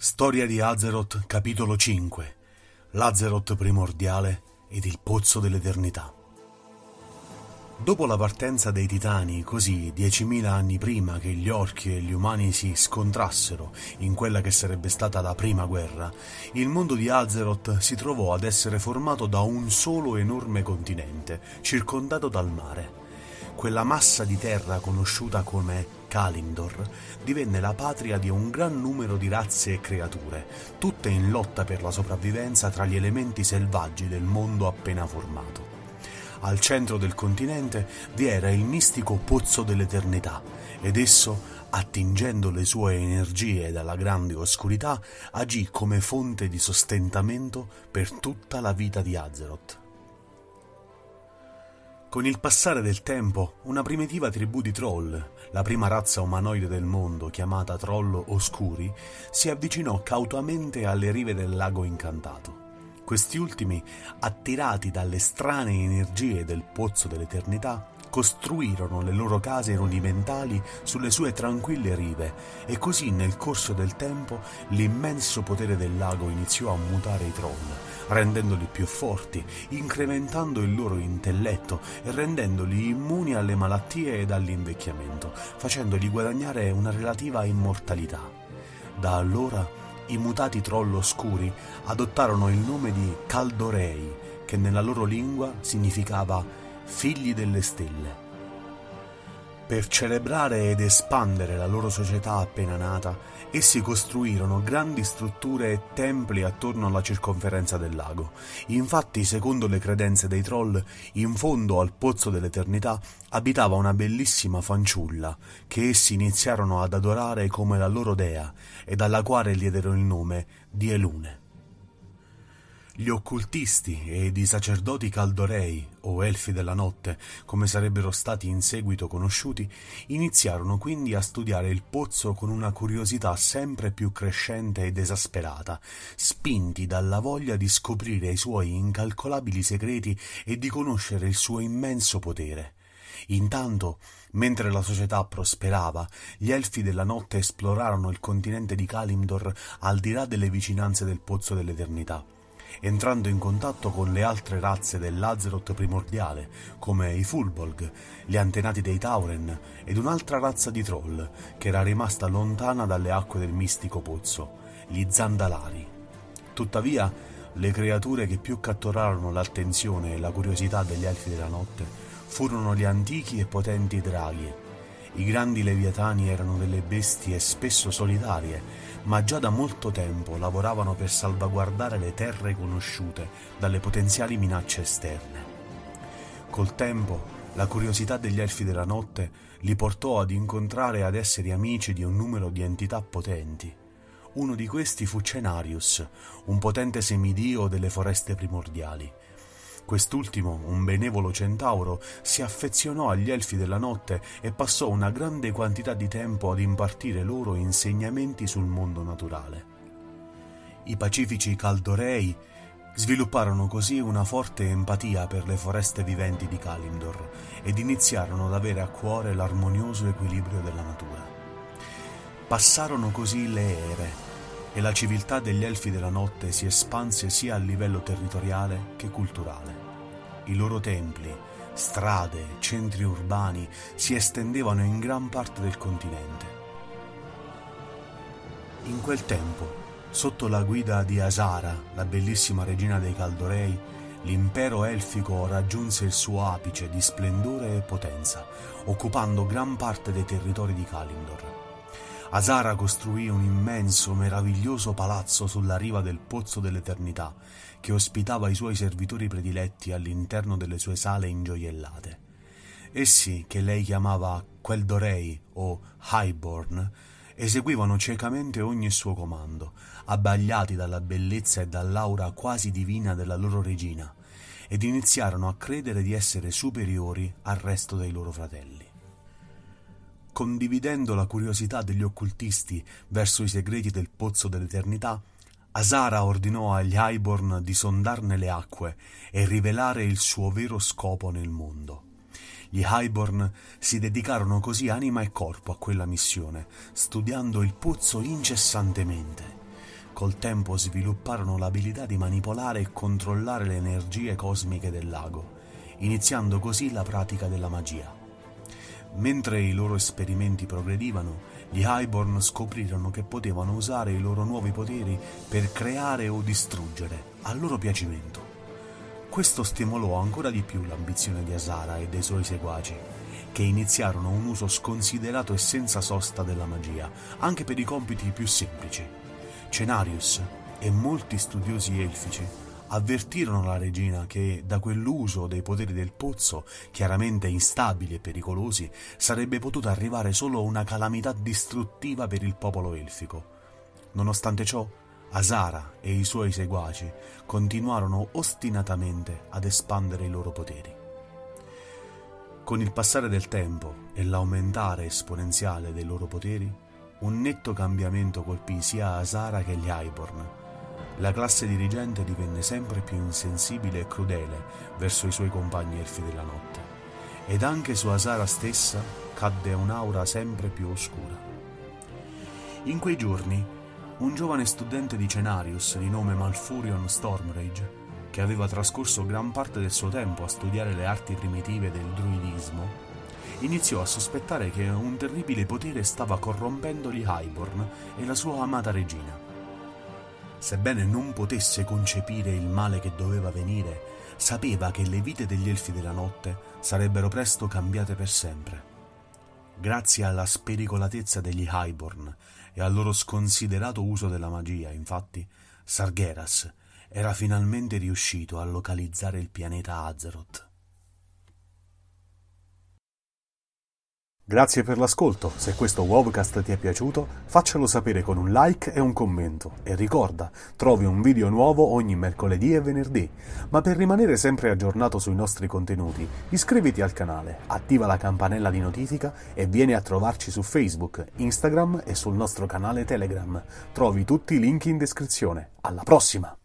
Storia di Azeroth, capitolo 5 L'Azeroth primordiale ed il pozzo dell'eternità. Dopo la partenza dei Titani, così diecimila anni prima che gli orchi e gli umani si scontrassero in quella che sarebbe stata la prima guerra, il mondo di Azeroth si trovò ad essere formato da un solo enorme continente, circondato dal mare. Quella massa di terra conosciuta come Kalimdor divenne la patria di un gran numero di razze e creature, tutte in lotta per la sopravvivenza tra gli elementi selvaggi del mondo appena formato. Al centro del continente vi era il mistico Pozzo dell'Eternità ed esso, attingendo le sue energie dalla grande oscurità, agì come fonte di sostentamento per tutta la vita di Azeroth. Con il passare del tempo, una primitiva tribù di troll, la prima razza umanoide del mondo chiamata Troll Oscuri, si avvicinò cautamente alle rive del lago incantato. Questi ultimi, attirati dalle strane energie del pozzo dell'eternità, costruirono le loro case rudimentali sulle sue tranquille rive e così nel corso del tempo l'immenso potere del lago iniziò a mutare i troll, rendendoli più forti, incrementando il loro intelletto e rendendoli immuni alle malattie ed all'invecchiamento, facendoli guadagnare una relativa immortalità. Da allora i mutati troll oscuri adottarono il nome di Caldorei, che nella loro lingua significava figli delle stelle. Per celebrare ed espandere la loro società appena nata, essi costruirono grandi strutture e templi attorno alla circonferenza del lago. Infatti, secondo le credenze dei troll, in fondo al pozzo dell'eternità abitava una bellissima fanciulla che essi iniziarono ad adorare come la loro dea ed alla quale diedero il nome di Elune. Gli occultisti ed i sacerdoti caldorei, o elfi della notte, come sarebbero stati in seguito conosciuti, iniziarono quindi a studiare il pozzo con una curiosità sempre più crescente ed esasperata, spinti dalla voglia di scoprire i suoi incalcolabili segreti e di conoscere il suo immenso potere. Intanto, mentre la società prosperava, gli elfi della notte esplorarono il continente di Kalimdor al di là delle vicinanze del pozzo dell'eternità entrando in contatto con le altre razze dell'Azeroth primordiale, come i Fulbolg, gli antenati dei Tauren ed un'altra razza di troll che era rimasta lontana dalle acque del mistico pozzo, gli Zandalari. Tuttavia, le creature che più catturarono l'attenzione e la curiosità degli elfi della notte furono gli antichi e potenti draghi. I grandi leviatani erano delle bestie spesso solitarie ma già da molto tempo lavoravano per salvaguardare le terre conosciute dalle potenziali minacce esterne. Col tempo, la curiosità degli elfi della notte li portò ad incontrare e ad essere amici di un numero di entità potenti. Uno di questi fu Cenarius, un potente semidio delle foreste primordiali, Quest'ultimo, un benevolo centauro, si affezionò agli elfi della notte e passò una grande quantità di tempo ad impartire loro insegnamenti sul mondo naturale. I pacifici caldorei svilupparono così una forte empatia per le foreste viventi di Kalimdor ed iniziarono ad avere a cuore l'armonioso equilibrio della natura. Passarono così le ere e la civiltà degli elfi della notte si espanse sia a livello territoriale che culturale. I loro templi, strade, centri urbani si estendevano in gran parte del continente. In quel tempo, sotto la guida di Asara, la bellissima regina dei Caldorei, l'impero elfico raggiunse il suo apice di splendore e potenza, occupando gran parte dei territori di Kalimdor. Asara costruì un immenso, meraviglioso palazzo sulla riva del Pozzo dell'Eternità, che ospitava i suoi servitori prediletti all'interno delle sue sale ingioiellate. Essi, che lei chiamava Queldorei o Highborn, eseguivano ciecamente ogni suo comando, abbagliati dalla bellezza e dall'aura quasi divina della loro regina, ed iniziarono a credere di essere superiori al resto dei loro fratelli condividendo la curiosità degli occultisti verso i segreti del pozzo dell'eternità, Asara ordinò agli Highborn di sondarne le acque e rivelare il suo vero scopo nel mondo. Gli Highborn si dedicarono così anima e corpo a quella missione, studiando il pozzo incessantemente. col tempo svilupparono l'abilità di manipolare e controllare le energie cosmiche del lago, iniziando così la pratica della magia. Mentre i loro esperimenti progredivano, gli Highborn scoprirono che potevano usare i loro nuovi poteri per creare o distruggere, a loro piacimento. Questo stimolò ancora di più l'ambizione di Asara e dei suoi seguaci, che iniziarono un uso sconsiderato e senza sosta della magia, anche per i compiti più semplici. Cenarius e molti studiosi elfici avvertirono la regina che da quell'uso dei poteri del pozzo, chiaramente instabili e pericolosi, sarebbe potuta arrivare solo una calamità distruttiva per il popolo elfico. Nonostante ciò, Asara e i suoi seguaci continuarono ostinatamente ad espandere i loro poteri. Con il passare del tempo e l'aumentare esponenziale dei loro poteri, un netto cambiamento colpì sia Asara che gli Highborn. La classe dirigente divenne sempre più insensibile e crudele verso i suoi compagni elfi della notte, ed anche su Asara stessa cadde un'aura sempre più oscura. In quei giorni un giovane studente di Cenarius di nome Malfurion Stormrage, che aveva trascorso gran parte del suo tempo a studiare le arti primitive del druidismo, iniziò a sospettare che un terribile potere stava corrompendo gli Highborn e la sua amata regina. Sebbene non potesse concepire il male che doveva venire, sapeva che le vite degli elfi della notte sarebbero presto cambiate per sempre. Grazie alla spericolatezza degli Highborn e al loro sconsiderato uso della magia, infatti, Sargeras era finalmente riuscito a localizzare il pianeta Azeroth. Grazie per l'ascolto, se questo Wovcast ti è piaciuto faccelo sapere con un like e un commento e ricorda, trovi un video nuovo ogni mercoledì e venerdì, ma per rimanere sempre aggiornato sui nostri contenuti iscriviti al canale, attiva la campanella di notifica e vieni a trovarci su Facebook, Instagram e sul nostro canale Telegram. Trovi tutti i link in descrizione. Alla prossima!